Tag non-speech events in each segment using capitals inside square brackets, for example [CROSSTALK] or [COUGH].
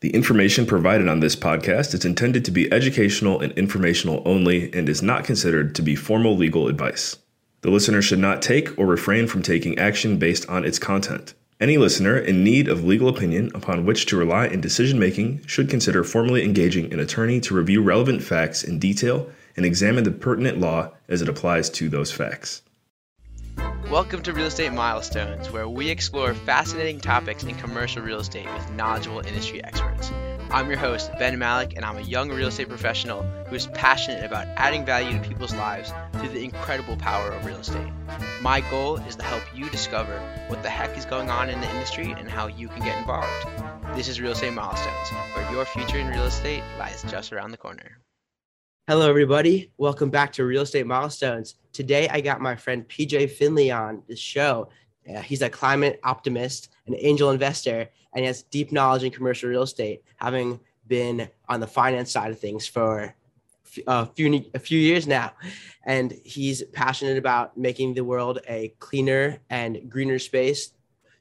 The information provided on this podcast is intended to be educational and informational only and is not considered to be formal legal advice. The listener should not take or refrain from taking action based on its content. Any listener in need of legal opinion upon which to rely in decision making should consider formally engaging an attorney to review relevant facts in detail and examine the pertinent law as it applies to those facts. Welcome to Real Estate Milestones, where we explore fascinating topics in commercial real estate with knowledgeable industry experts. I'm your host, Ben Malik, and I'm a young real estate professional who is passionate about adding value to people's lives through the incredible power of real estate. My goal is to help you discover what the heck is going on in the industry and how you can get involved. This is Real Estate Milestones, where your future in real estate lies just around the corner. Hello, everybody. Welcome back to Real Estate Milestones. Today, I got my friend PJ Finley on the show. Uh, he's a climate optimist, an angel investor, and he has deep knowledge in commercial real estate, having been on the finance side of things for a few a few years now, and he's passionate about making the world a cleaner and greener space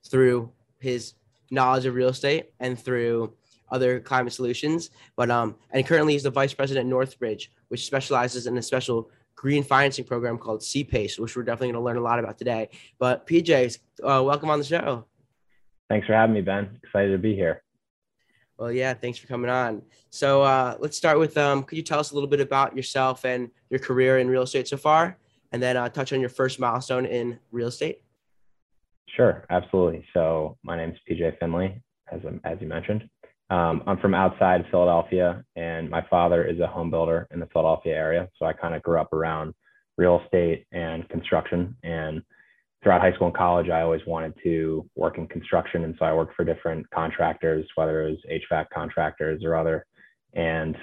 through his knowledge of real estate and through other climate solutions. But um, and currently he's the vice president at Northbridge, which specializes in a special green financing program called CPACE, which we're definitely going to learn a lot about today. But PJ, uh, welcome on the show. Thanks for having me, Ben. Excited to be here. Well, yeah, thanks for coming on. So uh, let's start with um, could you tell us a little bit about yourself and your career in real estate so far, and then uh, touch on your first milestone in real estate? Sure, absolutely. So my name is PJ Finley, as as you mentioned. Um, I'm from outside Philadelphia, and my father is a home builder in the Philadelphia area. So I kind of grew up around real estate and construction. And throughout high school and college, I always wanted to work in construction. And so I worked for different contractors, whether it was HVAC contractors or other. And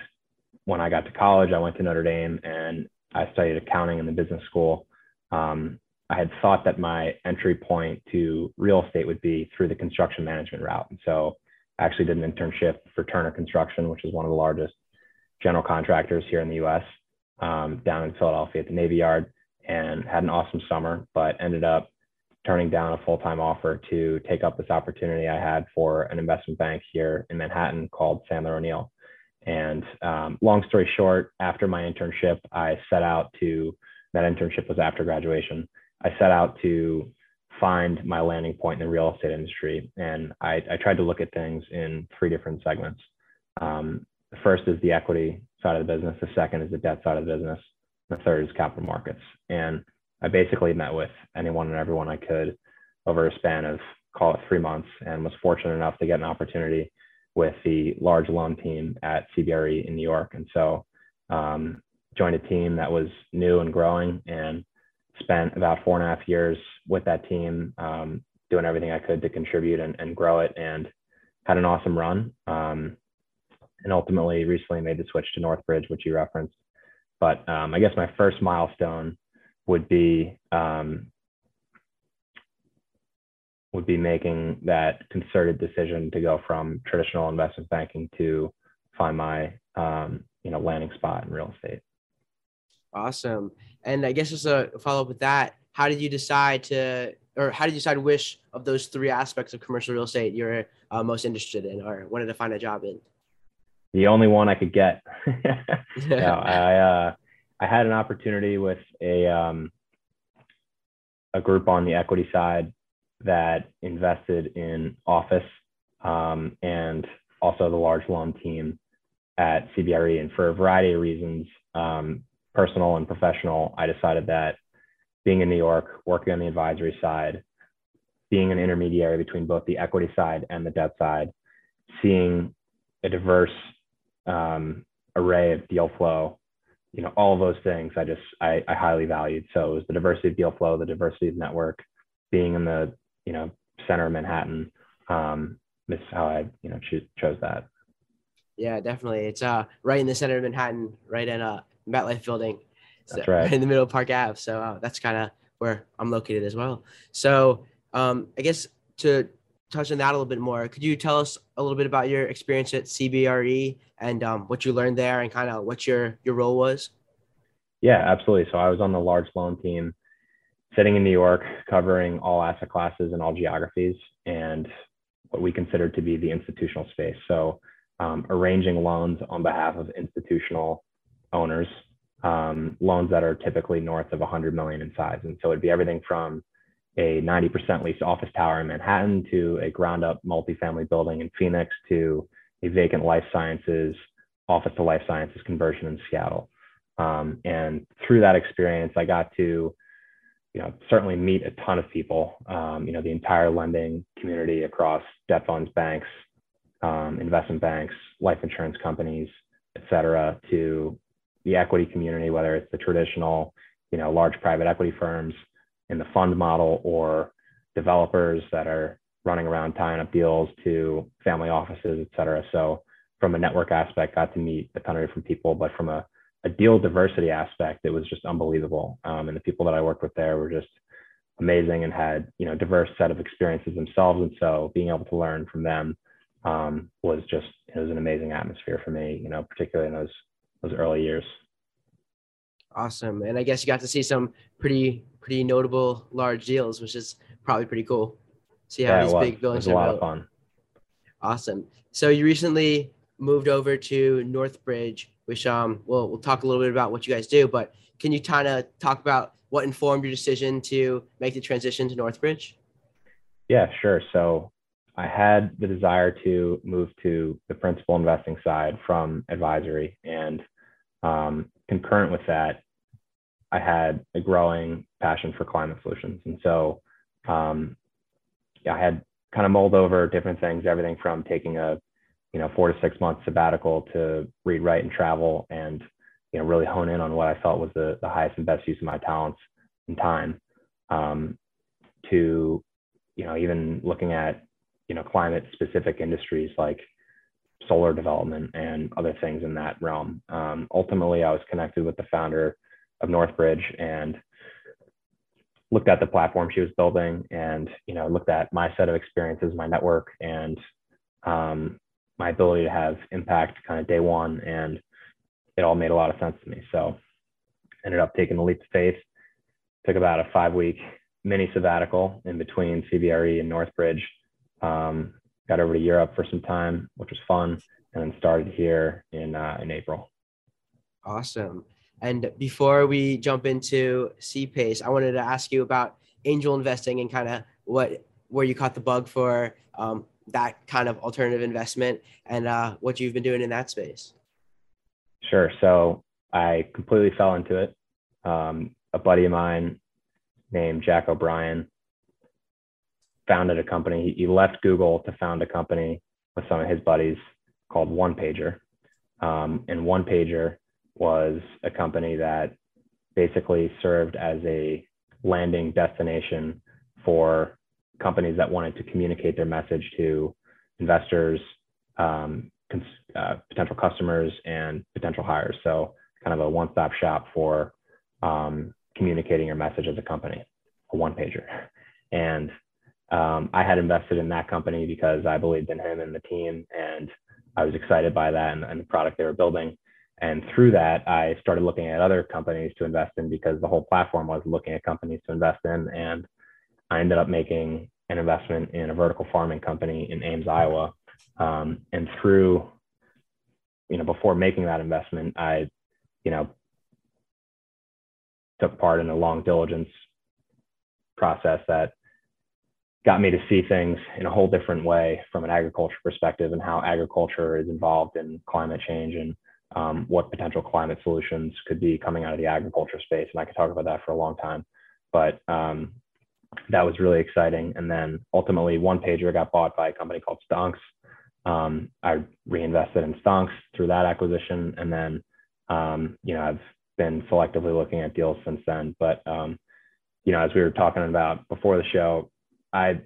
when I got to college, I went to Notre Dame and I studied accounting in the business school. Um, I had thought that my entry point to real estate would be through the construction management route. And so actually did an internship for Turner Construction, which is one of the largest general contractors here in the US, um, down in Philadelphia at the Navy Yard, and had an awesome summer, but ended up turning down a full time offer to take up this opportunity I had for an investment bank here in Manhattan called Sandler O'Neill. And um, long story short, after my internship, I set out to, that internship was after graduation. I set out to find my landing point in the real estate industry. And I, I tried to look at things in three different segments. Um, the first is the equity side of the business. The second is the debt side of the business. The third is capital markets. And I basically met with anyone and everyone I could over a span of call it three months and was fortunate enough to get an opportunity with the large loan team at CBRE in New York. And so um, joined a team that was new and growing and spent about four and a half years with that team, um, doing everything I could to contribute and, and, grow it, and had an awesome run. Um, and ultimately, recently made the switch to Northbridge, which you referenced. But um, I guess my first milestone would be um, would be making that concerted decision to go from traditional investment banking to find my um, you know landing spot in real estate. Awesome. And I guess just a follow up with that, how did you decide to, or how did you decide which of those three aspects of commercial real estate you're uh, most interested in or wanted to find a job in? The only one I could get. [LAUGHS] [LAUGHS] no, I, uh, I had an opportunity with a, um, a group on the equity side that invested in office um, and also the large loan team at CBRE. And for a variety of reasons, um, personal and professional, I decided that being in New York, working on the advisory side, being an intermediary between both the equity side and the debt side, seeing a diverse um, array of deal flow, you know, all of those things I just I, I highly valued. So it was the diversity of deal flow, the diversity of network, being in the you know center of Manhattan. Um, this is how I you know cho- chose that. Yeah, definitely. It's uh right in the center of Manhattan, right in uh MetLife building. So, that's right. [LAUGHS] In the middle of Park Ave. So uh, that's kind of where I'm located as well. So um, I guess to touch on that a little bit more, could you tell us a little bit about your experience at CBRE and um, what you learned there and kind of what your, your role was? Yeah, absolutely. So I was on the large loan team sitting in New York, covering all asset classes and all geographies and what we considered to be the institutional space. So um, arranging loans on behalf of institutional owners, um, loans that are typically north of 100 million in size. And so it'd be everything from a 90% leased office tower in Manhattan to a ground up multifamily building in Phoenix to a vacant life sciences, office to life sciences conversion in Seattle. Um, and through that experience, I got to, you know, certainly meet a ton of people, um, you know, the entire lending community across debt funds, banks, um, investment banks, life insurance companies, et cetera, to the equity community, whether it's the traditional, you know, large private equity firms in the fund model or developers that are running around tying up deals to family offices, et cetera. So from a network aspect, got to meet a ton of different people, but from a, a deal diversity aspect, it was just unbelievable. Um, and the people that I worked with there were just amazing and had, you know, diverse set of experiences themselves. And so being able to learn from them um, was just it was an amazing atmosphere for me, you know, particularly in those those early years. Awesome, and I guess you got to see some pretty pretty notable large deals, which is probably pretty cool. See how yeah, these big buildings it was a lot of fun. Awesome. So you recently moved over to Northbridge, which um well we'll talk a little bit about what you guys do, but can you kind of talk about what informed your decision to make the transition to Northbridge? Yeah, sure. So I had the desire to move to the principal investing side from advisory. And um, concurrent with that, I had a growing passion for climate solutions. And so um, I had kind of mulled over different things, everything from taking a you know four to six month sabbatical to read, write, and travel, and you know really hone in on what I felt was the, the highest and best use of my talents and time. Um, to you know even looking at you know climate specific industries like solar development and other things in that realm. Um, ultimately, I was connected with the founder of Northbridge and looked at the platform she was building and you know looked at my set of experiences my network and um, my ability to have impact kind of day one and it all made a lot of sense to me. So ended up taking the leap of faith. Took about a five week mini sabbatical in between cbre and northbridge. Um, got over to Europe for some time, which was fun, and then started here in uh, in April. Awesome. And before we jump into C Pace, I wanted to ask you about angel investing and kind of what where you caught the bug for um, that kind of alternative investment and uh, what you've been doing in that space. Sure. So I completely fell into it. Um, a buddy of mine named Jack O'Brien founded a company. He left Google to found a company with some of his buddies called One Pager. Um, and One Pager was a company that basically served as a landing destination for companies that wanted to communicate their message to investors, um, cons- uh, potential customers, and potential hires. So, kind of a one stop shop for um, communicating your message as a company, a one pager. And um, I had invested in that company because I believed in him and the team, and I was excited by that and, and, the product they were building. And through that, I started looking at other companies to invest in because the whole platform was looking at companies to invest in. And I ended up making an investment in a vertical farming company in Ames, Iowa. Um, and through, you know, before making that investment, I, you know, took part in a long diligence process that got me to see things in a whole different way from an agriculture perspective and how agriculture is involved in climate change and um, what potential climate solutions could be coming out of the agriculture space. And I could talk about that for a long time, but um, that was really exciting. And then ultimately, One Pager got bought by a company called Stonks. Um, I reinvested in Stonks through that acquisition, and then um, you know I've been selectively looking at deals since then. But um, you know, as we were talking about before the show, I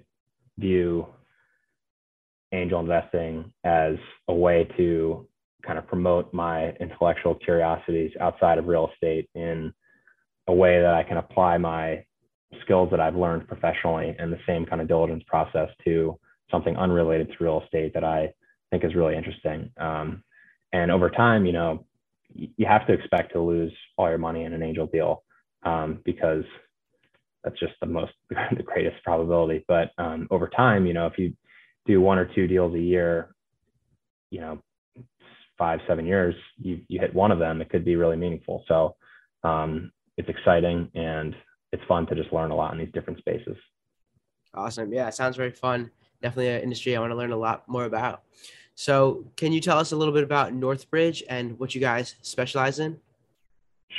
view angel investing as a way to kind of promote my intellectual curiosities outside of real estate in a way that I can apply my skills that I've learned professionally and the same kind of diligence process to something unrelated to real estate that I think is really interesting. Um, and over time, you know, you have to expect to lose all your money in an angel deal um, because that's just the most [LAUGHS] the greatest probability. But um, over time, you know, if you do one or two deals a year, you know, five, seven years, you, you hit one of them, it could be really meaningful. So um, it's exciting and it's fun to just learn a lot in these different spaces. Awesome. Yeah, it sounds very fun. Definitely an industry I want to learn a lot more about. So, can you tell us a little bit about Northbridge and what you guys specialize in?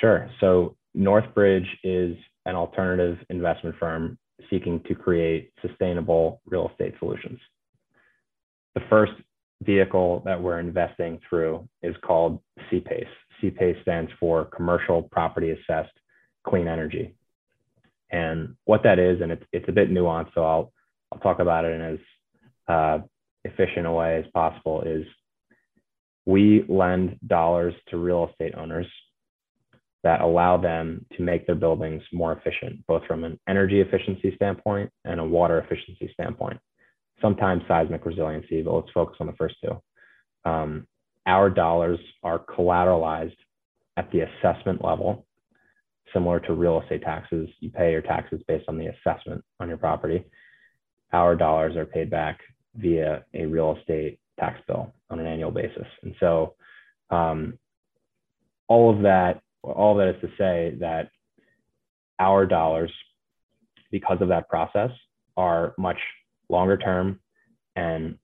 Sure. So, Northbridge is an alternative investment firm seeking to create sustainable real estate solutions. The first vehicle that we're investing through is called CPACE. CPACE stands for Commercial Property Assessed Clean Energy. And what that is, and it's, it's a bit nuanced, so I'll, I'll talk about it in as uh, efficient a way as possible, is we lend dollars to real estate owners that allow them to make their buildings more efficient, both from an energy efficiency standpoint and a water efficiency standpoint. Sometimes seismic resiliency, but let's focus on the first two. Um, our dollars are collateralized at the assessment level, similar to real estate taxes. You pay your taxes based on the assessment on your property. Our dollars are paid back via a real estate tax bill on an annual basis. And so um, all of that all that is to say that our dollars, because of that process, are much longer term and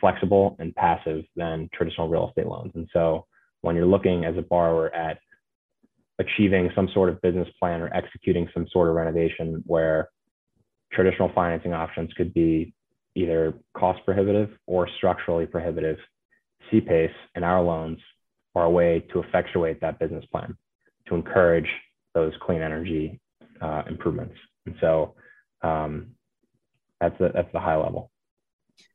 flexible and passive than traditional real estate loans. And so when you're looking as a borrower at achieving some sort of business plan or executing some sort of renovation where traditional financing options could be either cost prohibitive or structurally prohibitive, CPACE and our loans are a way to effectuate that business plan to encourage those clean energy uh, improvements. And so um, that's the, that's the high level.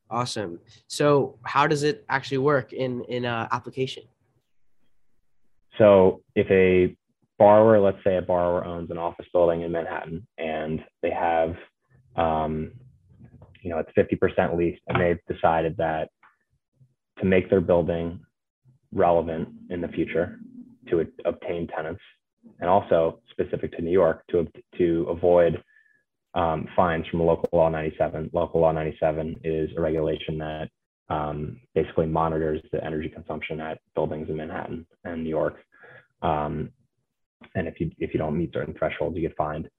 Awesome. So how does it actually work in in uh, application? So if a borrower, let's say a borrower owns an office building in Manhattan and they have, um, you know, it's 50% leased and they've decided that to make their building relevant in the future to obtain tenants, and also specific to New York to to avoid um, fines from local law 97. Local law 97 is a regulation that um, basically monitors the energy consumption at buildings in Manhattan and New York. Um, and if you if you don't meet certain thresholds, you get fined.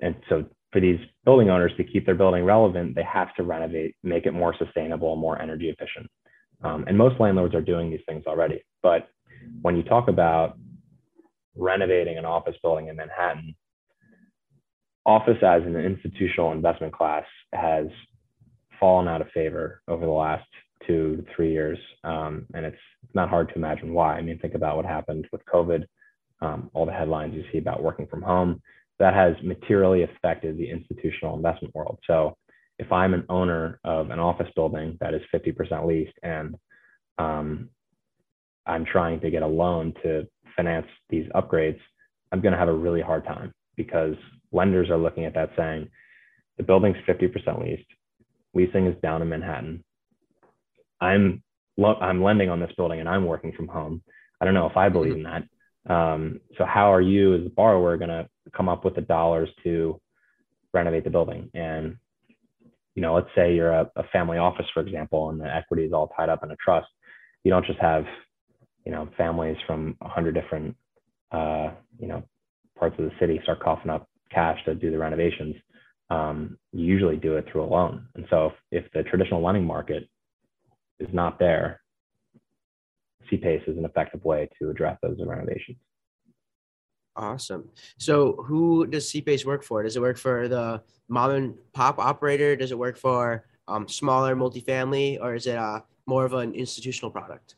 And so for these building owners to keep their building relevant, they have to renovate, make it more sustainable, more energy efficient. Um, and most landlords are doing these things already. But when you talk about renovating an office building in Manhattan, office as an institutional investment class has fallen out of favor over the last two to three years. Um, and it's not hard to imagine why. I mean, think about what happened with COVID, um, all the headlines you see about working from home. That has materially affected the institutional investment world. So if I'm an owner of an office building that is 50% leased and um, I'm trying to get a loan to finance these upgrades, I'm going to have a really hard time because lenders are looking at that saying the building's 50% leased, leasing is down in Manhattan. I'm I'm lending on this building and I'm working from home. I don't know if I believe in that. Um, so how are you as a borrower going to come up with the dollars to renovate the building? And you know, let's say you're a, a family office, for example, and the equity is all tied up in a trust. You don't just have you know, families from a hundred different, uh, you know, parts of the city start coughing up cash to do the renovations. Um, you usually do it through a loan. And so if, if the traditional lending market is not there, CPACE is an effective way to address those renovations. Awesome. So who does CPACE work for? Does it work for the mom and pop operator? Does it work for um, smaller multifamily or is it uh, more of an institutional product?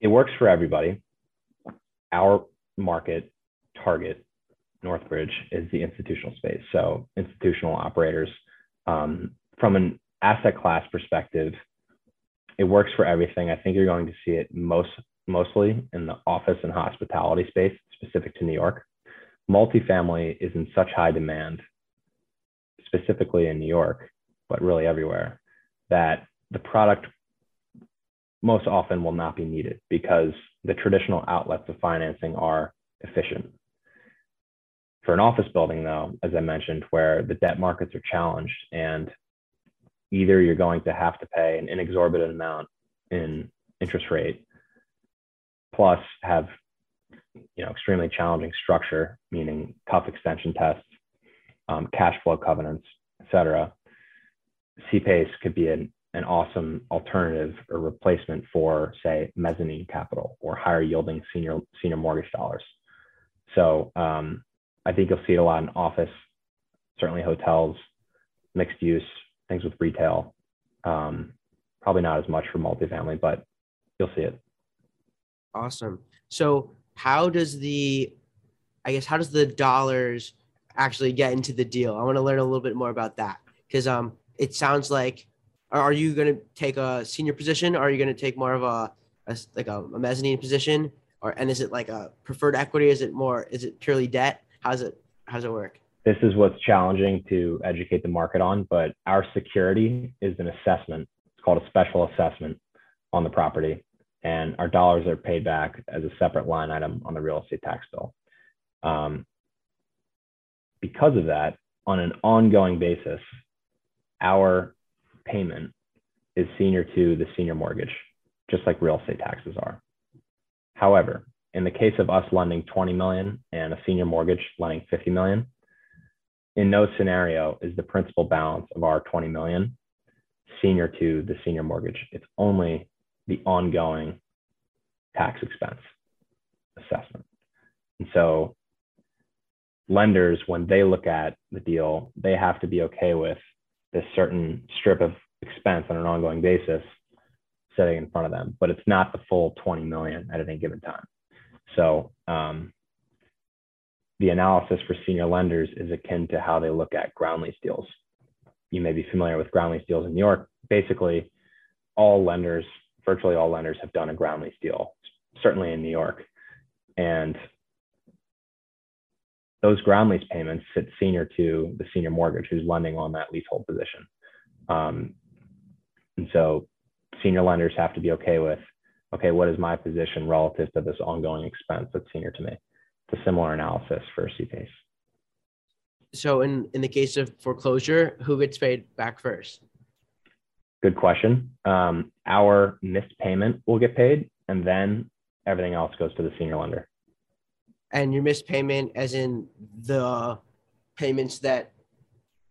it works for everybody. Our market target, Northbridge, is the institutional space. So institutional operators. Um, from an asset class perspective, it works for everything. I think you're going to see it most mostly in the office and hospitality space, specific to New York. Multifamily is in such high demand, specifically in New York, but really everywhere, that the product most often will not be needed because the traditional outlets of financing are efficient. For an office building, though, as I mentioned, where the debt markets are challenged and either you're going to have to pay an inexorbitant amount in interest rate, plus have you know extremely challenging structure, meaning tough extension tests, um, cash flow covenants, etc. CPACE could be an, an awesome alternative or replacement for, say, mezzanine capital or higher yielding senior senior mortgage dollars. So um, I think you'll see it a lot in office, certainly hotels, mixed use, things with retail. Um, probably not as much for multifamily, but you'll see it. Awesome. So how does the, I guess, how does the dollars actually get into the deal? I want to learn a little bit more about that because um, it sounds like, are you going to take a senior position? Or are you going to take more of a, a like a, a mezzanine position? Or and is it like a preferred equity? Is it more? Is it purely debt? How's it? How's it work? this is what's challenging to educate the market on, but our security is an assessment. It's called a special assessment on the property, and our dollars are paid back as a separate line item on the real estate tax bill. Um, because of that, on an ongoing basis, our payment is senior to the senior mortgage, just like real estate taxes are. However, in the case of us lending 20 million and a senior mortgage lending 50 million, in no scenario is the principal balance of our 20 million senior to the senior mortgage. It's only the ongoing tax expense assessment. And so lenders, when they look at the deal, they have to be okay with this certain strip of expense on an ongoing basis sitting in front of them, but it's not the full 20 million at any given time. So um, the analysis for senior lenders is akin to how they look at ground lease deals. You may be familiar with ground lease deals in New York. Basically, all lenders, virtually all lenders, have done a ground lease deal, certainly in New York. And those ground lease payments sit senior to the senior mortgage who's lending on that leasehold position. Um, and so senior lenders have to be okay with, okay, what is my position relative to this ongoing expense that's senior to me? It's a similar analysis for CPACE. So in in the case of foreclosure, who gets paid back first? Good question. Um, our missed payment will get paid, and then everything else goes to the senior lender. And your missed payment, as in the payments that,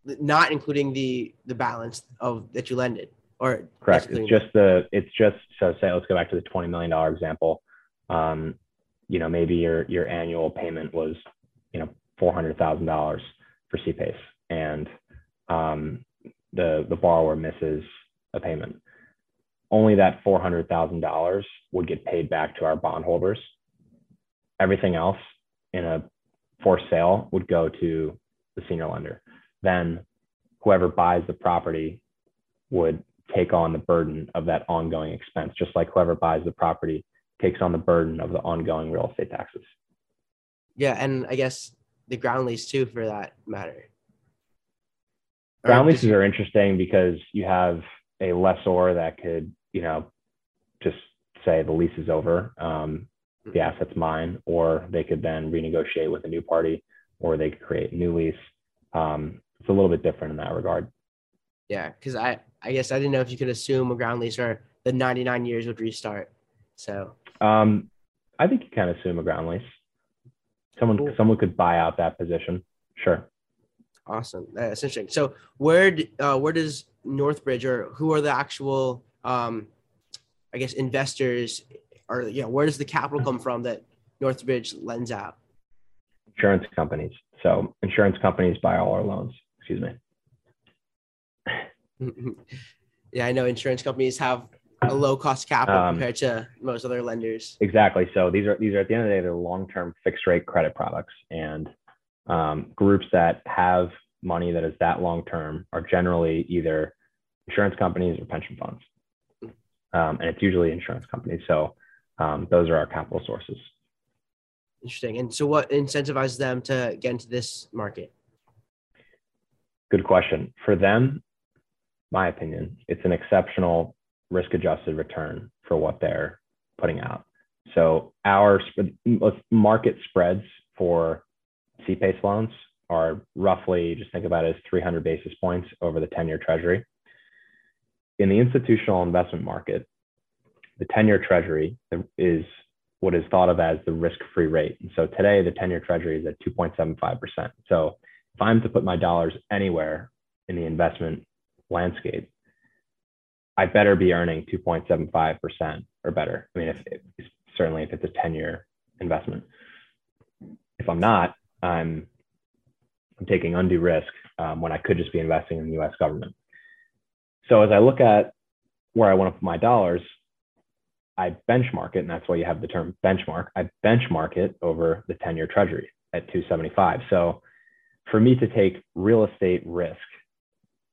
not including the the balance of that you lended, or correct. It's just the. It's just so say. Let's go back to the twenty million dollar example. Um, you know, maybe your your annual payment was, you know, four hundred thousand dollars for CPACE, and um, the the borrower misses a payment. Only that four hundred thousand dollars would get paid back to our bondholders. Everything else in a forced sale would go to the senior lender. Then whoever buys the property would take on the burden of that ongoing expense, just like whoever buys the property takes on the burden of the ongoing real estate taxes. Yeah, and I guess the ground lease too, for that matter. Ground leases are interesting because you have a lessor that could, you know, just say the lease is over, um, the mm-hmm. asset's mine, or they could then renegotiate with a new party, or they could create a new lease. Um, it's a little bit different in that regard. Yeah, because I, I guess I didn't know if you could assume a ground lease or the 99 years would restart. So um, I think you can assume a ground lease. Someone cool. someone could buy out that position. Sure. Awesome. That's interesting. So where uh, where does Northbridge or who are the actual um, I guess investors or you know where does the capital come from that Northbridge lends out? Insurance companies. So insurance companies buy all our loans. Excuse me. [LAUGHS] yeah, I know insurance companies have a low cost capital um, compared to most other lenders. Exactly. So these are these are at the end of the day they're long term fixed rate credit products, and um, groups that have money that is that long term are generally either insurance companies or pension funds, um, and it's usually insurance companies. So um, those are our capital sources. Interesting. And so, what incentivizes them to get into this market? Good question. For them, my opinion, it's an exceptional risk adjusted return for what they're putting out. So our market spreads for CPACE loans are roughly, just think about it as 300 basis points over the 10 year treasury. In the institutional investment market, the 10 year treasury is what is thought of as the risk free rate. And so today, the 10 year treasury is at 2.75%. So if I'm to put my dollars anywhere in the investment landscape, I better be earning 2.75% or better. I mean, if, certainly if it's a 10 year investment. If I'm not, I'm I'm taking undue risk um, when I could just be investing in the U.S. government. So as I look at where I want to put my dollars, I benchmark it, and that's why you have the term benchmark. I benchmark it over the 10-year Treasury at 275. So for me to take real estate risk,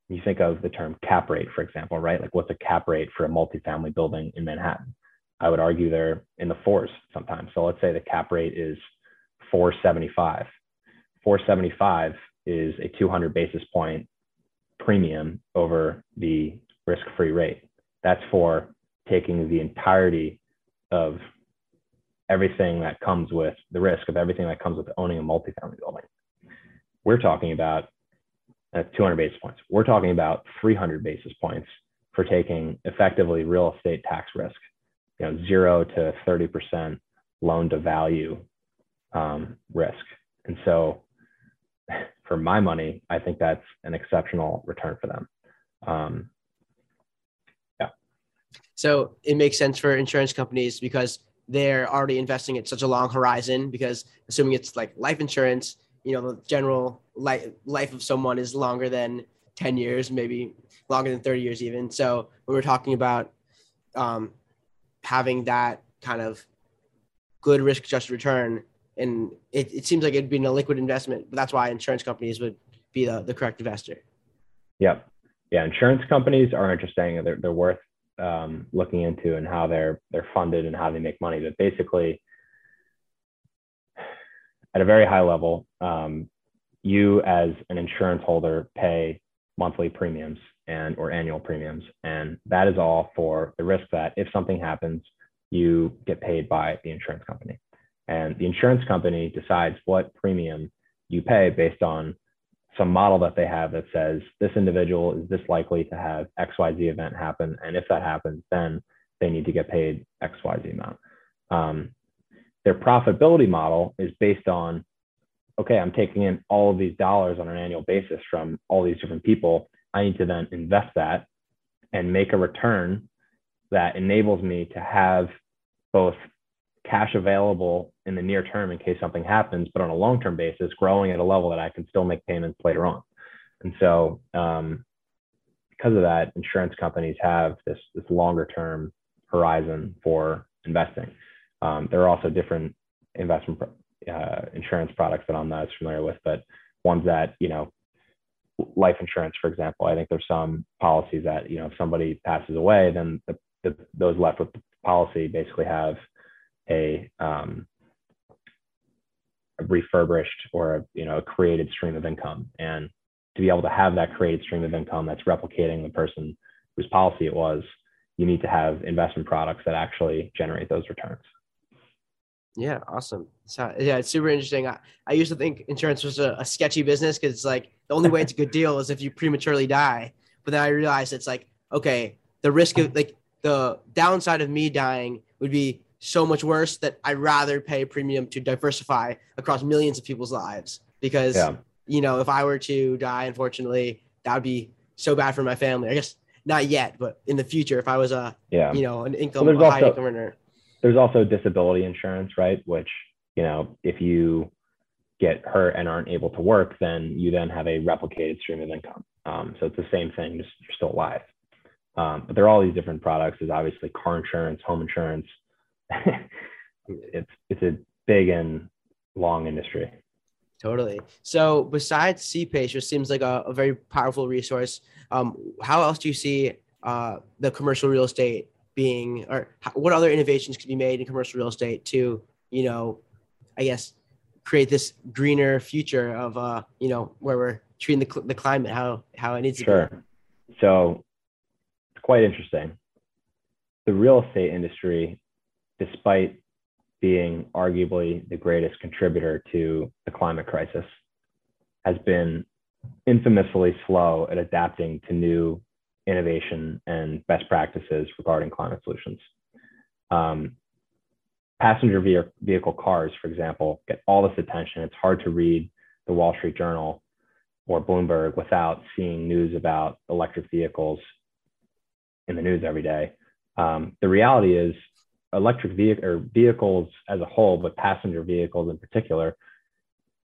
you think of the term cap rate, for example, right? Like what's a cap rate for a multifamily building in Manhattan? I would argue they're in the fours sometimes. So let's say the cap rate is 475. 475 is a 200 basis point premium over the risk-free rate. That's for taking the entirety of everything that comes with the risk of everything that comes with owning a multifamily building. We're talking about uh, 200 basis points. We're talking about 300 basis points for taking effectively real estate tax risk, you know, zero to 30% loan to value um, risk. And so for my money, I think that's an exceptional return for them. Um, yeah. So it makes sense for insurance companies because they're already investing at such a long horizon. Because assuming it's like life insurance, you know, the general life life of someone is longer than ten years, maybe longer than thirty years, even. So when we're talking about um, having that kind of good risk adjusted return, and it, it seems like it'd be a liquid investment. But that's why insurance companies would be the, the correct investor. Yep. Yeah, insurance companies are interesting. They're, they're worth um, looking into and how they're they're funded and how they make money. But basically, at a very high level, um, you as an insurance holder pay monthly premiums and or annual premiums, and that is all for the risk that if something happens, you get paid by the insurance company. And the insurance company decides what premium you pay based on some model that they have that says this individual is this likely to have XYZ event happen. And if that happens, then they need to get paid XYZ amount. Um, their profitability model is based on okay, I'm taking in all of these dollars on an annual basis from all these different people. I need to then invest that and make a return that enables me to have both cash available in the near term in case something happens, but on a long term basis, growing at a level that I can still make payments later on. And so, um, because of that, insurance companies have this, this longer term horizon for investing. Um, there are also different investment uh, insurance products that I'm not as familiar with, but ones that, you know, life insurance, for example, I think there's some policies that, you know, if somebody passes away, then the, the, those left with the policy basically have a, um, refurbished or you know a created stream of income. And to be able to have that created stream of income that's replicating the person whose policy it was you need to have investment products that actually generate those returns. Yeah awesome. So, yeah it's super interesting. I, I used to think insurance was a, a sketchy business because it's like the only way it's a good deal is if you prematurely die. But then i realized it's like okay the risk of like the downside of me dying would be so much worse that I'd rather pay a premium to diversify across millions of people's lives. Because yeah. you know if I were to die unfortunately that would be so bad for my family. I guess not yet but in the future if I was a yeah. you know an income well, high also, income earner. there's also disability insurance right? Which you know if you get hurt and aren't able to work then you then have a replicated stream of income. Um, so it's the same thing just you're still alive. Um, but there are all these different products. There's obviously car insurance home insurance [LAUGHS] it's it's a big and long industry. Totally. So besides CPACE, which seems like a, a very powerful resource, um, how else do you see uh, the commercial real estate being, or how, what other innovations could be made in commercial real estate to, you know, I guess create this greener future of, uh, you know, where we're treating the, the climate how how it needs sure. to be. Sure. So it's quite interesting. The real estate industry despite being arguably the greatest contributor to the climate crisis, has been infamously slow at adapting to new innovation and best practices regarding climate solutions. Um, passenger vehicle cars, for example, get all this attention. It's hard to read the Wall Street Journal or Bloomberg without seeing news about electric vehicles in the news every day. Um, the reality is, electric vehicle or vehicles as a whole, but passenger vehicles in particular,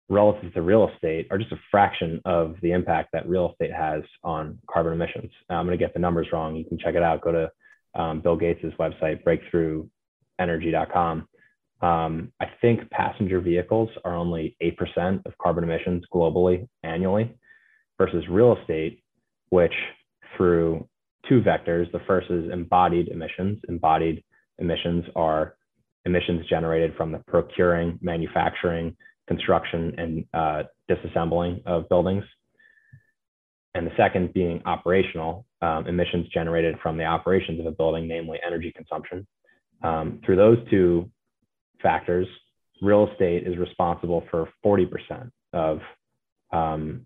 relative to real estate, are just a fraction of the impact that real estate has on carbon emissions. I'm going to get the numbers wrong. You can check it out. Go to um, Bill Gates' website, breakthroughenergy.com. Um, I think passenger vehicles are only 8% of carbon emissions globally annually versus real estate, which through two vectors, the first is embodied emissions. Embodied emissions are emissions generated from the procuring, manufacturing, construction, and uh, disassembling of buildings. And the second being operational, um, emissions generated from the operations of a building, namely energy consumption. Um, through those two factors, real estate is responsible for 40% of um,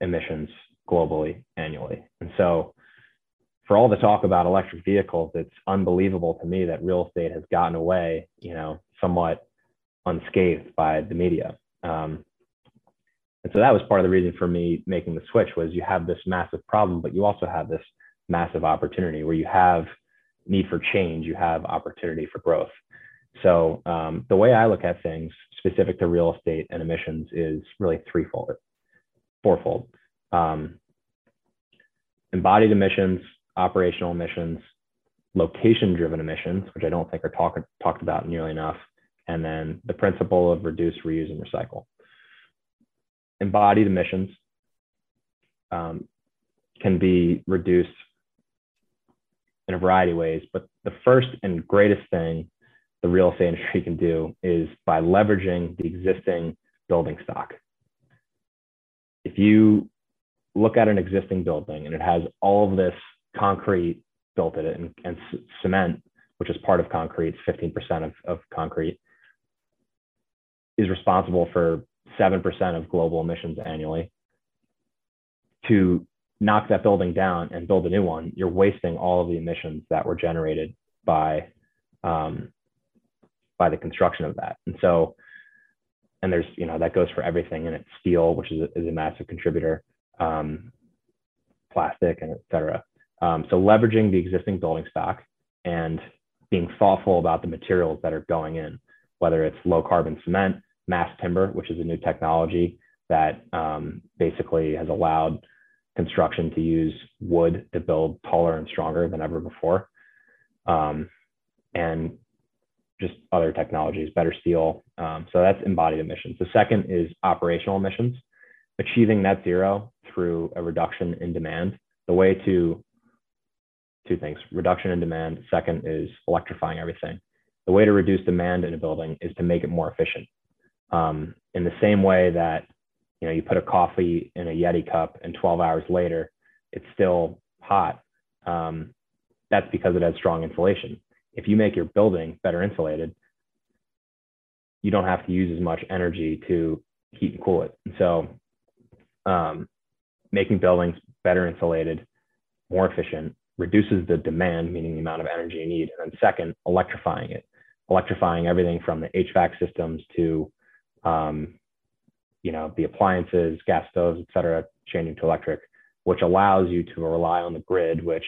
emissions globally annually. And so, for all the talk about electric vehicles, it's unbelievable to me that real estate has gotten away, you know, somewhat unscathed by the media. Um, and so that was part of the reason for me making the switch was you have this massive problem, but you also have this massive opportunity where you have need for change, you have opportunity for growth. So um, the way I look at things specific to real estate and emissions is really threefold, fourfold. Um, embodied emissions, operational emissions, location-driven emissions, which I don't think are talk, talked about nearly enough, and then the principle of reduce, reuse, and recycle. Embodied emissions um, can be reduced in a variety of ways, but the first and greatest thing the real estate industry can do is by leveraging the existing building stock. If you look at an existing building and it has all of this concrete built it and, and cement, which is part of concrete, 15% of, of concrete, is responsible for 7% of global emissions annually. To knock that building down and build a new one, you're wasting all of the emissions that were generated by um, by the construction of that. And so, and there's, you know, that goes for everything and it's steel, which is a, is a massive contributor, um, plastic and et cetera. Um, so leveraging the existing building stock and being thoughtful about the materials that are going in, whether it's low carbon cement, mass timber, which is a new technology that um, basically has allowed construction to use wood to build taller and stronger than ever before. Um, and just other technologies, better steel. Um, so that's embodied emissions. The second is operational emissions, achieving net zero through a reduction in demand. The way to two things, reduction in demand. Second is electrifying everything. The way to reduce demand in a building is to make it more efficient. Um, in the same way that you know you put a coffee in a Yeti cup and 12 hours later it's still hot. Um, that's because it has strong insulation if you make your building better insulated, you don't have to use as much energy to heat and cool it. And so, um, making buildings better insulated, more efficient, reduces the demand, meaning the amount of energy you need. And then, second, electrifying it, electrifying everything from the HVAC systems to, um, you know, the appliances, gas stoves, et cetera, changing to electric, which allows you to rely on the grid, which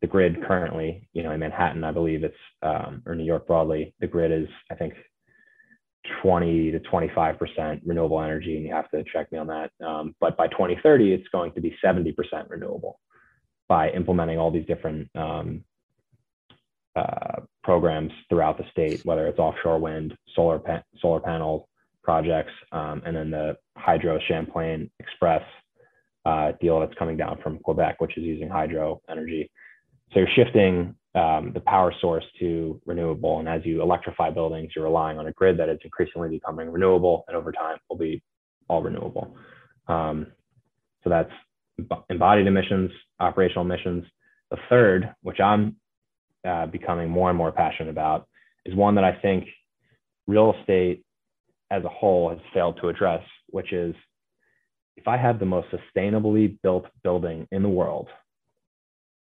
the grid currently, you know, in Manhattan, I believe it's, um, or New York broadly, the grid is, I think, 20 to 25% renewable energy, and you have to check me on that. Um, but by 2030, it's going to be 70% renewable by implementing all these different um, uh, programs throughout the state, whether it's offshore wind, solar pa- solar panel projects, um, and then the Hydro Champlain Express uh, deal that's coming down from Quebec, which is using hydro energy. So you're shifting um, the power source to renewable. And as you electrify buildings, you're relying on a grid that is increasingly becoming renewable and over time will be all renewable. Um, so that's embodied emissions, operational emissions. The third, which I'm uh, becoming more and more passionate about, is one that I think real estate as a whole has failed to address, which is if I have the most sustainably built building in the world,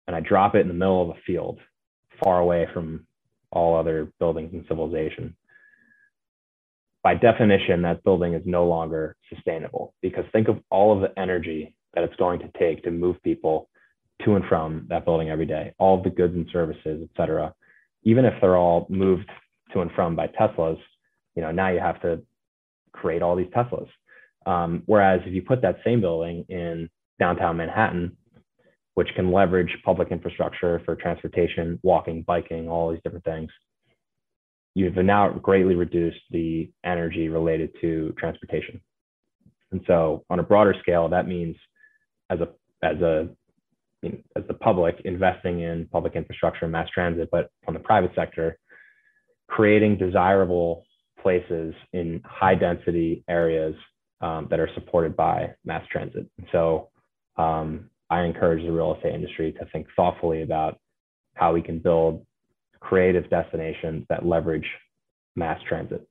and I drop it in the middle of a field, far away from all other buildings and civilization. By definition, that building is no longer sustainable because think of all of the energy that it's going to take to move people to and from that building every day, all the goods and services, et cetera. Even if they're all moved to and from by Teslas, you know, now you have to create all these Teslas. Um, whereas if you put that same building in downtown Manhattan, which can leverage public infrastructure for transportation, walking, biking, all these different things, you've now greatly reduced the energy related to transportation. And so on a broader scale, that means as a as a as the public investing in public infrastructure and mass transit, but on the private sector, creating desirable places in high density areas um, that are supported by mass transit. So um, I encourage the real estate industry to think thoughtfully about how we can build creative destinations that leverage mass transit.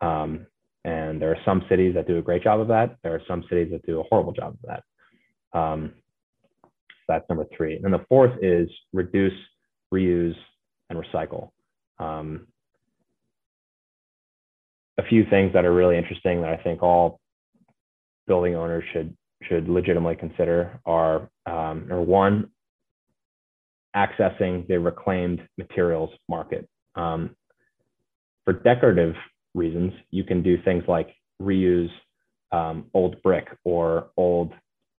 Um, and there are some cities that do a great job of that. There are some cities that do a horrible job of that. Um, that's number three. And the fourth is reduce, reuse, and recycle. Um, a few things that are really interesting that I think all building owners should should legitimately consider are um, or one accessing the reclaimed materials market. Um, for decorative reasons, you can do things like reuse um, old brick or old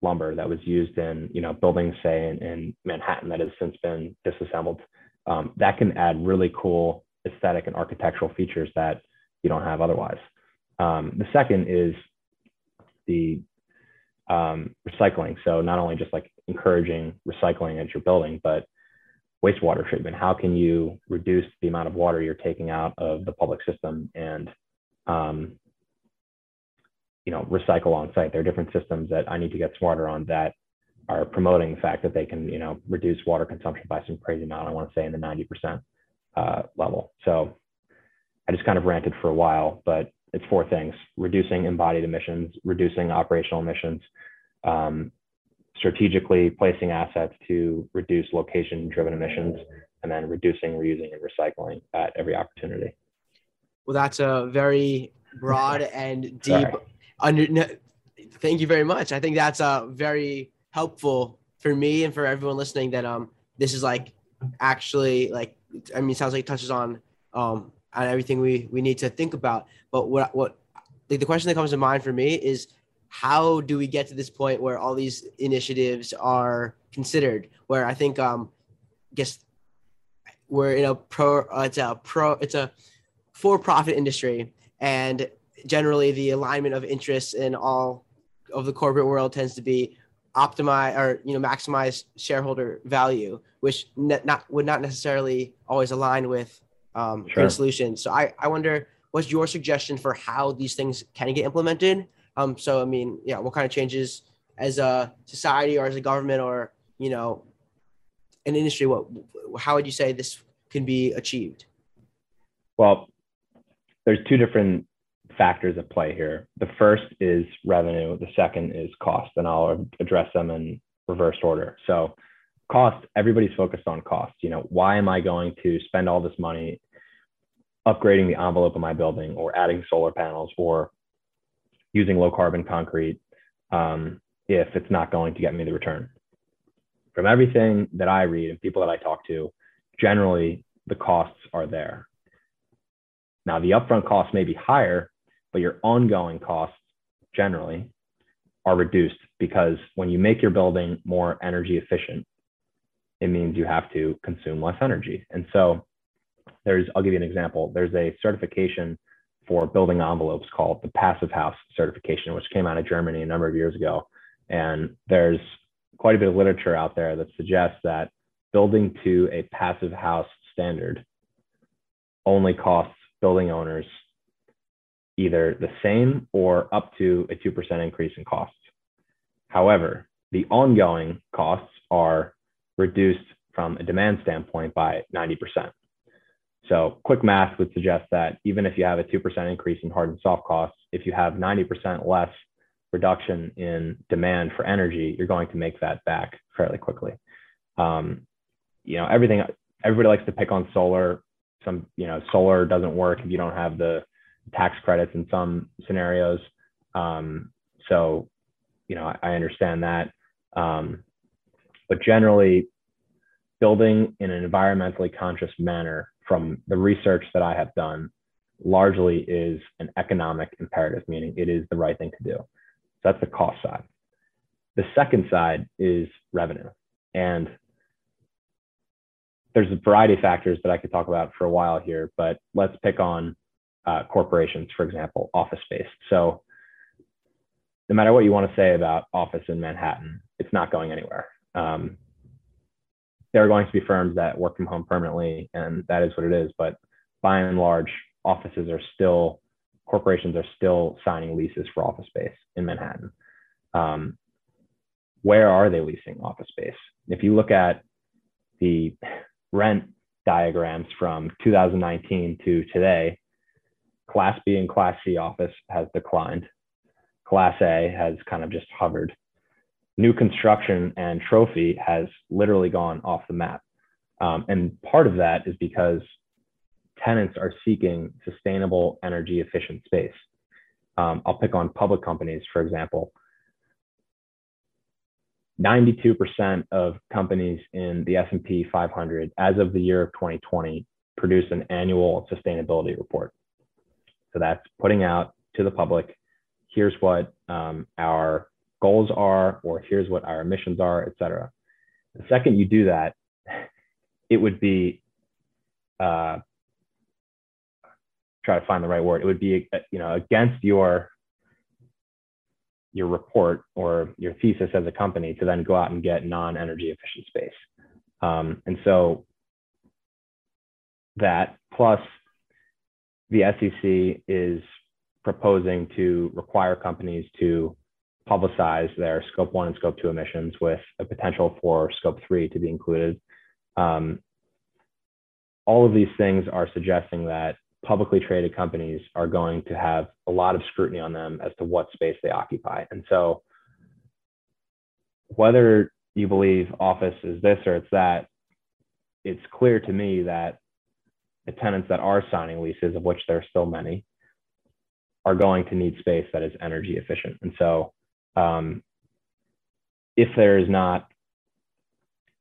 lumber that was used in you know buildings say in, in Manhattan that has since been disassembled. Um, that can add really cool aesthetic and architectural features that you don't have otherwise. Um, the second is the um, recycling. So not only just like encouraging recycling at your building, but wastewater treatment. How can you reduce the amount of water you're taking out of the public system and um, you know recycle on site? There are different systems that I need to get smarter on that are promoting the fact that they can you know reduce water consumption by some crazy amount. I want to say in the 90% uh, level. So I just kind of ranted for a while, but it's four things: reducing embodied emissions, reducing operational emissions, um, strategically placing assets to reduce location-driven emissions, and then reducing, reusing, and recycling at every opportunity. Well, that's a very broad and deep. Under, thank you very much. I think that's uh, very helpful for me and for everyone listening. That um, this is like actually like I mean, sounds like touches on um and everything we we need to think about. But what what the, the question that comes to mind for me is how do we get to this point where all these initiatives are considered? Where I think um, I guess we're in a pro uh, it's a pro it's a for-profit industry and generally the alignment of interests in all of the corporate world tends to be optimize or you know maximize shareholder value which ne- not would not necessarily always align with um, sure. solutions. So I, I wonder what's your suggestion for how these things can get implemented? Um, so I mean, yeah, what kind of changes as a society or as a government or you know an industry? What how would you say this can be achieved? Well, there's two different factors at play here. The first is revenue. The second is cost, and I'll address them in reverse order. So cost everybody's focused on cost you know why am i going to spend all this money upgrading the envelope of my building or adding solar panels or using low carbon concrete um, if it's not going to get me the return. From everything that I read and people that I talk to, generally the costs are there. Now, the upfront costs may be higher, but your ongoing costs generally are reduced because when you make your building more energy efficient, it means you have to consume less energy. And so there's, I'll give you an example. There's a certification for building envelopes called the Passive House certification, which came out of Germany a number of years ago. And there's quite a bit of literature out there that suggests that building to a passive house standard only costs building owners either the same or up to a 2% increase in costs. However, the ongoing costs are reduced from a demand standpoint by 90%. So quick math would suggest that even if you have a 2% increase in hard and soft costs, if you have 90% less reduction in demand for energy, you're going to make that back fairly quickly. Um, you know, everything, everybody likes to pick on solar. Some, you know, solar doesn't work if you don't have the tax credits in some scenarios. Um, so, you know, I, I understand that. Um, but generally, building in an environmentally conscious manner from the research that I have done largely is an economic imperative, meaning it is the right thing to do. So that's the cost side. The second side is revenue. And there's a variety of factors that I could talk about for a while here, but let's pick on uh, corporations, for example, office space. So no matter what you want to say about office in Manhattan, it's not going anywhere. Um, there are going to be firms that work from home permanently, and that is what it is. But by and large, offices are still, corporations are still signing leases for office space in Manhattan. Um, where are they leasing office space? If you look at the rent diagrams from 2019 to today, Class B and Class C office has declined. Class A has kind of just hovered. New construction and trophy has literally gone off the map. Um, and part of that is because tenants are seeking sustainable energy efficient space. Um, I'll pick on public companies, for example. 92% of companies in the S&P 500 as of the year of 2020 produce an annual sustainability report. So that's putting out to the public, here's what um, our goals are, or here's what our emissions are, et cetera. The second you do that, it would be, uh, try to find the right word, it would be, uh, you know, against your your report or your thesis as a company to then go out and get non-energy efficient space. Um, and so that plus the SEC is proposing to require companies to publicize their scope one and scope two emissions with a potential for scope three to be included. Um, all of these things are suggesting that publicly traded companies are going to have a lot of scrutiny on them as to what space they occupy. And so, whether you believe office is this or it's that, it's clear to me that the tenants that are signing leases, of which there are still many, are going to need space that is energy efficient. And so, um, if there is not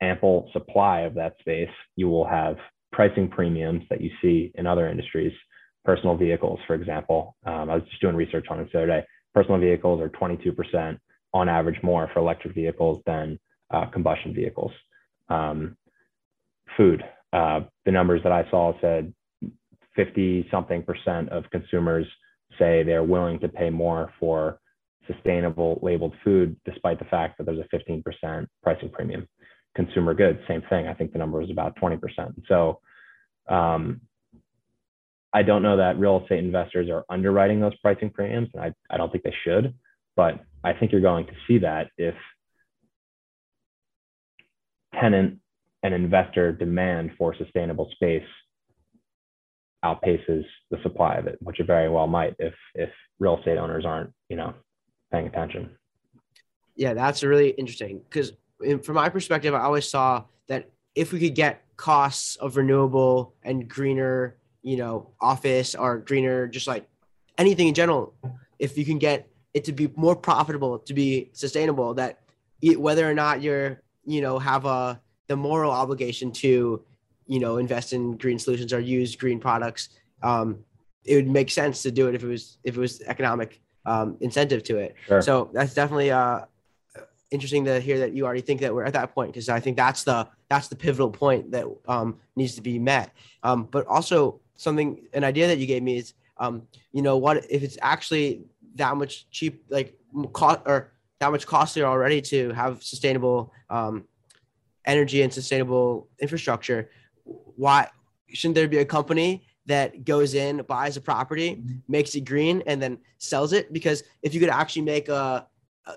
ample supply of that space, you will have pricing premiums that you see in other industries. Personal vehicles, for example, um, I was just doing research on this the other day. Personal vehicles are 22% on average more for electric vehicles than uh, combustion vehicles. Um, food, uh, the numbers that I saw said 50 something percent of consumers say they're willing to pay more for sustainable labeled food, despite the fact that there's a 15% pricing premium. Consumer goods, same thing. I think the number was about 20%. So um, I don't know that real estate investors are underwriting those pricing premiums, and I, I don't think they should, but I think you're going to see that if tenant and investor demand for sustainable space outpaces the supply of it, which it very well might if if real estate owners aren't, you know, paying attention. Yeah, that's really interesting because from my perspective, I always saw that if we could get costs of renewable and greener, you know, office or greener, just like anything in general, if you can get it to be more profitable, to be sustainable, that whether or not you're, you know, have a the moral obligation to, you know, invest in green solutions or use green products, um, it would make sense to do it if it was if it was economic um, incentive to it. Sure. So that's definitely uh, interesting to hear that you already think that we're at that point because I think that's the that's the pivotal point that um, needs to be met. Um, but also something an idea that you gave me is um, you know what if it's actually that much cheap like cost or that much costlier already to have sustainable um, energy and sustainable infrastructure, why shouldn't there be a company that goes in, buys a property, mm-hmm. makes it green, and then sells it? Because if you could actually make a,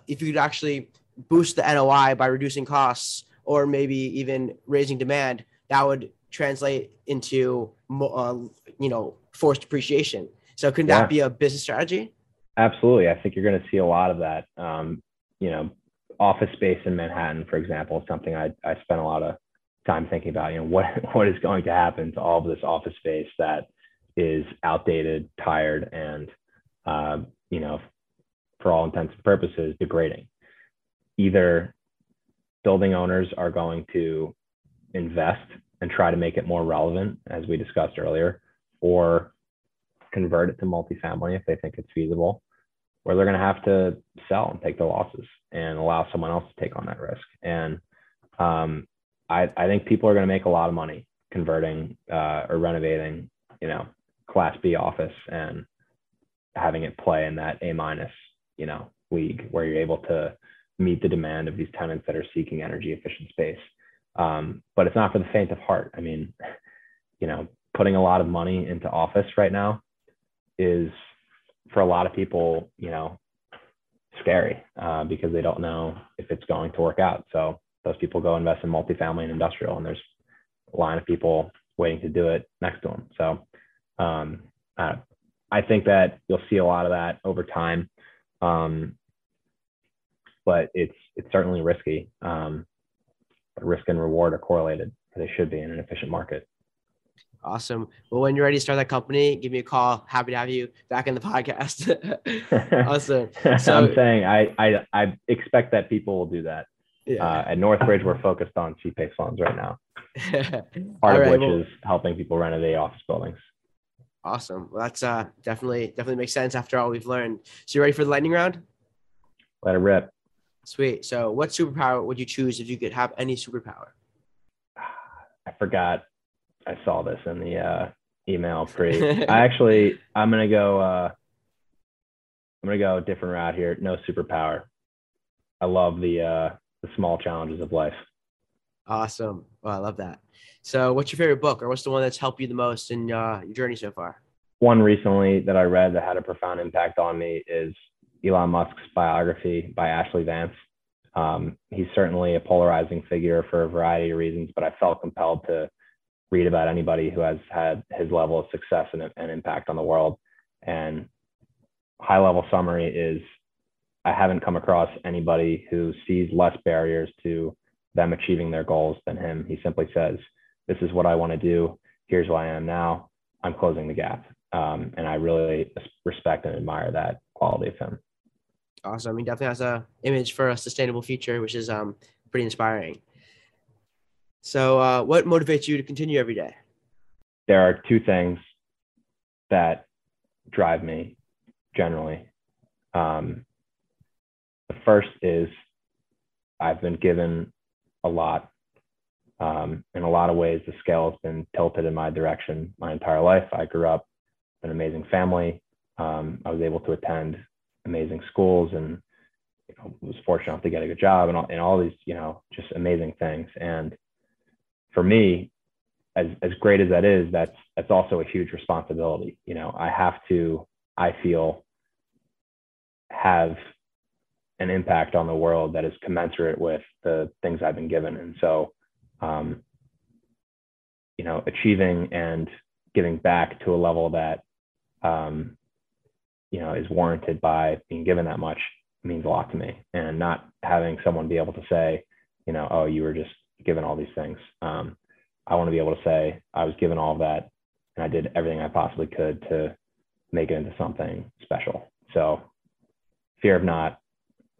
if you could actually boost the NOI by reducing costs or maybe even raising demand, that would translate into, uh, you know, forced appreciation. So couldn't yeah. that be a business strategy? Absolutely. I think you're going to see a lot of that. Um, you know, office space in Manhattan, for example, is something I, I spent a lot of time thinking about. You know, what [LAUGHS] what is going to happen to all of this office space that is outdated, tired, and uh, you know, for all intents and purposes, degrading. Either building owners are going to invest and try to make it more relevant, as we discussed earlier, or convert it to multifamily if they think it's feasible, where they're going to have to sell and take the losses and allow someone else to take on that risk. And um, I, I think people are going to make a lot of money converting uh, or renovating, you know, Class B office and having it play in that A minus, you know, league where you're able to meet the demand of these tenants that are seeking energy efficient space. Um, but it's not for the faint of heart. I mean, [LAUGHS] you know, putting a lot of money into office right now is for a lot of people, you know, scary uh, because they don't know if it's going to work out. So those people go invest in multifamily and industrial, and there's a line of people waiting to do it next to them. So um, uh, I think that you'll see a lot of that over time, um, but it's it's certainly risky. Um, risk and reward are correlated. They should be in an efficient market. Awesome. Well, when you're ready to start that company, give me a call. Happy to have you back in the podcast. [LAUGHS] awesome. [LAUGHS] So, I'm saying I, I I expect that people will do that. Yeah. Uh, at Northbridge, we're focused on CPACE loans right now. [LAUGHS] Part of right, which well, is helping people renovate office buildings. Awesome. Well, that's uh, definitely definitely makes sense after all we've learned. So you ready for the lightning round? Let it rip. Sweet. So, what superpower would you choose if you could have any superpower? I forgot I saw this in the uh, email [LAUGHS] pre. I actually, I'm gonna go. Uh, I'm gonna go a different route here. No superpower. I love the uh, the small challenges of life. Awesome. Well, I love that. So, what's your favorite book, or what's the one that's helped you the most in uh, your journey so far? One recently that I read that had a profound impact on me is Elon Musk's biography by Ashley Vance. Um, he's certainly a polarizing figure for a variety of reasons, but I felt compelled to read about anybody who has had his level of success and, and impact on the world. And high level summary is I haven't come across anybody who sees less barriers to them achieving their goals than him. He simply says, This is what I want to do. Here's who I am now. I'm closing the gap. Um, and I really respect and admire that quality of him. Awesome. He definitely has a image for a sustainable future, which is um, pretty inspiring. So, uh, what motivates you to continue every day? There are two things that drive me generally. Um, the first is I've been given a lot. Um, in a lot of ways, the scale has been tilted in my direction my entire life. I grew up an amazing family. Um, I was able to attend amazing schools and you know, was fortunate enough to get a good job and all, and all these, you know, just amazing things. And for me, as as great as that is, that's that's also a huge responsibility. You know, I have to, I feel, have an impact on the world that is commensurate with the things I've been given. And so, um, you know, achieving and giving back to a level that, um, you know, is warranted by being given that much means a lot to me. And not having someone be able to say, you know, oh, you were just given all these things. Um, I want to be able to say I was given all that and I did everything I possibly could to make it into something special. So fear of not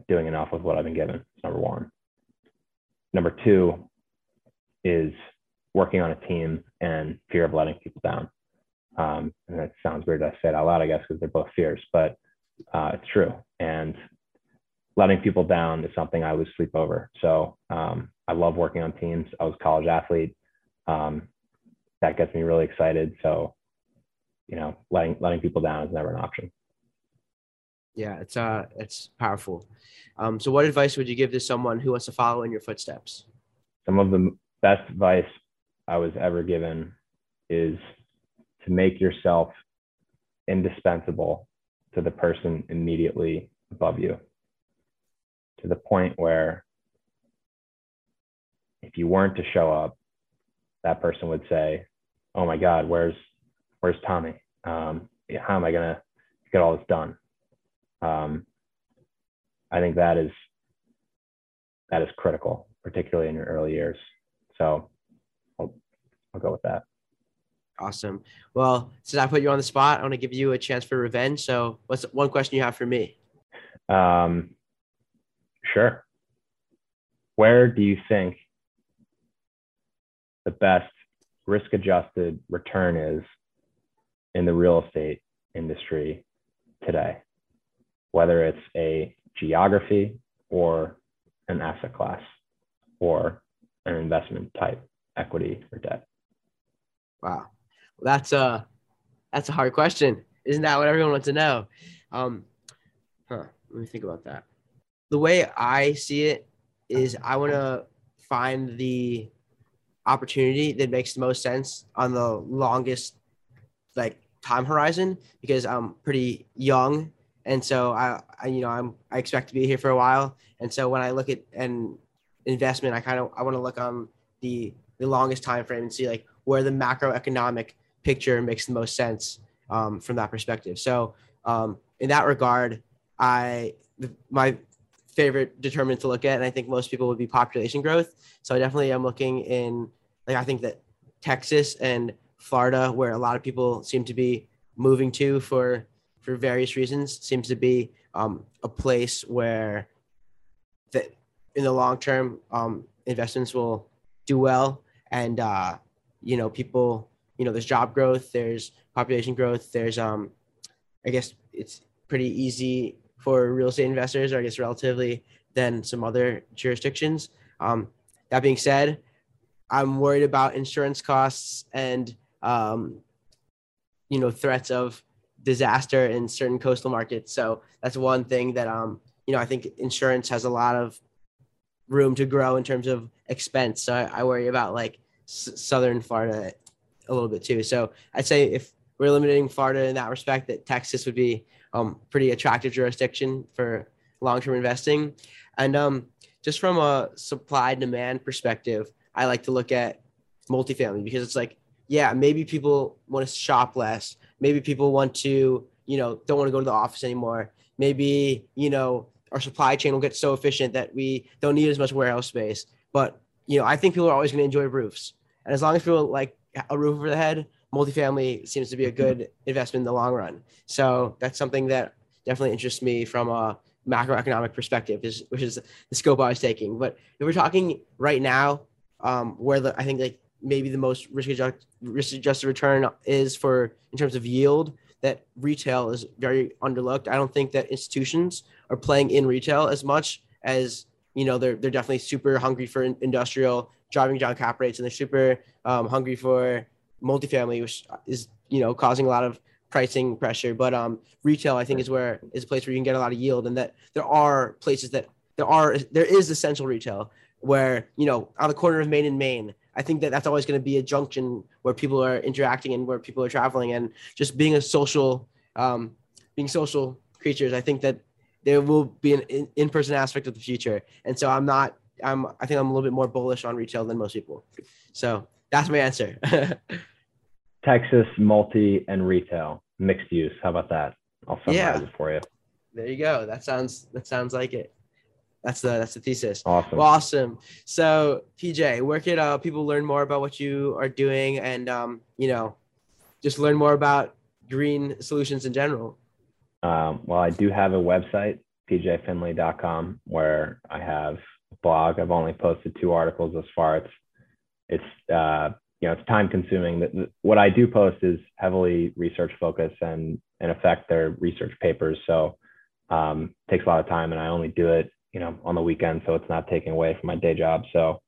doing enough with what I've been given is number one. Number two is working on a team and fear of letting people down. Um, and that sounds weird to say it out loud, I guess, because they're both fears, but uh, it's true. And letting people down is something I lose sleep over. So um, I love working on teams. I was a college athlete. Um, that gets me really excited. So, you know, letting letting people down is never an option. Yeah, it's uh, it's powerful. Um, so, what advice would you give to someone who wants to follow in your footsteps? Some of the best advice I was ever given is to make yourself indispensable to the person immediately above you to the point where if you weren't to show up, that person would say, "Oh my God, where's where's Tommy? Um, how am I gonna get all this done?" Um, I think that is that is critical, particularly in your early years. So I'll, I'll go with that. Awesome. Well, since I put you on the spot, I want to give you a chance for revenge. So, what's one question you have for me? Um, sure. Where do you think the best risk adjusted return is in the real estate industry today, whether it's a geography or an asset class or an investment type, equity or debt? Wow, that's a that's a hard question. Isn't that what everyone wants to know? Um, huh. Let me think about that. The way I see it is, I want to find the opportunity that makes the most sense on the longest like time horizon because I'm pretty young. And so I, I, you know I'm I expect to be here for a while. And so when I look at an investment I kind of I want to look on the the longest time frame and see like where the macroeconomic picture makes the most sense um, from that perspective. So um, in that regard I my favorite determinant to look at and I think most people would be population growth. So I definitely am looking in like I think that Texas and Florida, where a lot of people seem to be moving to for for various reasons, seems to be um, a place where that in the long term um, investments will do well, and uh, you know people, you know, there's job growth, there's population growth, there's um, I guess it's pretty easy for real estate investors, or I guess relatively than some other jurisdictions. Um, that being said, I'm worried about insurance costs and um, you know threats of disaster in certain coastal markets. So that's one thing that um you know I think insurance has a lot of room to grow in terms of expense. So I, I worry about like s- southern Florida a little bit too. So I'd say if we're limiting Florida in that respect, that Texas would be um pretty attractive jurisdiction for long term investing, and um just from a supply demand perspective I like to look at multifamily because it's like, yeah, maybe people want to shop less. Maybe people want to, you know, don't want to go to the office anymore. Maybe, you know, our supply chain will get so efficient that we don't need as much warehouse space. But, you know, I think people are always going to enjoy roofs. And as long as people like a roof over the head, multifamily seems to be a good investment in the long run. So that's something that definitely interests me from a macroeconomic perspective, is, which is the scope I was taking. But if we're talking right now, um, where the I think like maybe the most risk adjusted, risk adjusted return is for in terms of yield that retail is very underlooked. I don't think that institutions are playing in retail as much as you know they're they're definitely super hungry for industrial driving down cap rates and they're super um, hungry for multifamily, which is you know causing a lot of pricing pressure. But um, retail, I think, is where is a place where you can get a lot of yield, and that there are places that there are there is essential retail where you know on the corner of Main and Main. I think that that's always going to be a junction where people are interacting and where people are traveling and just being a social, um, being social creatures. I think that there will be an in-person aspect of the future, and so I'm not. I'm. I think I'm a little bit more bullish on retail than most people. So that's my answer. [LAUGHS] Texas multi and retail mixed use. How about that? I'll summarize yeah. it for you. There you go. That sounds. That sounds like it. That's the that's the thesis. Awesome. Well, awesome. So PJ, where can uh, people learn more about what you are doing and um, you know, just learn more about green solutions in general? Um, well, I do have a website, pjfinley.com, where I have a blog. I've only posted two articles as far. It's it's uh, you know it's time consuming. What I do post is heavily research focused and in effect they're research papers. So um, takes a lot of time, and I only do it you know, on the weekend, so it's not taking away from my day job. So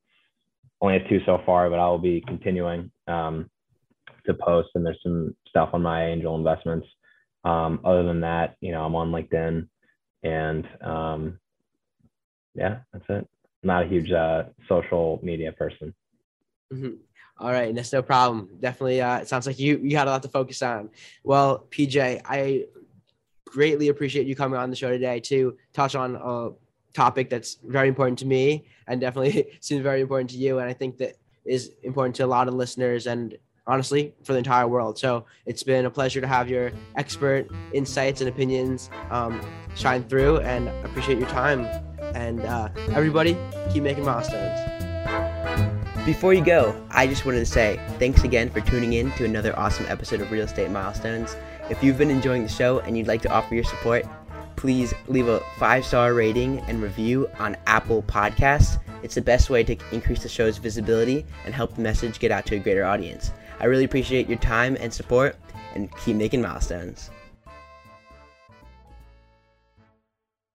only have two so far, but I will be continuing um, to post. And there's some stuff on my angel investments. Um, other than that, you know, I'm on LinkedIn, and um, yeah, that's it. Not a huge uh, social media person. Mm-hmm. All right, that's no problem. Definitely, uh, it sounds like you you had a lot to focus on. Well, PJ, I greatly appreciate you coming on the show today to touch on a topic that's very important to me and definitely [LAUGHS] seems very important to you. And I think that is important to a lot of listeners and honestly for the entire world. So it's been a pleasure to have your expert insights and opinions um, shine through and appreciate your time. And uh, everybody, keep making milestones. Before you go, I just wanted to say thanks again for tuning in to another awesome episode of Real Estate Milestones. If you've been enjoying the show and you'd like to offer your support, please leave a five star rating and review on Apple Podcasts. It's the best way to increase the show's visibility and help the message get out to a greater audience. I really appreciate your time and support, and keep making milestones.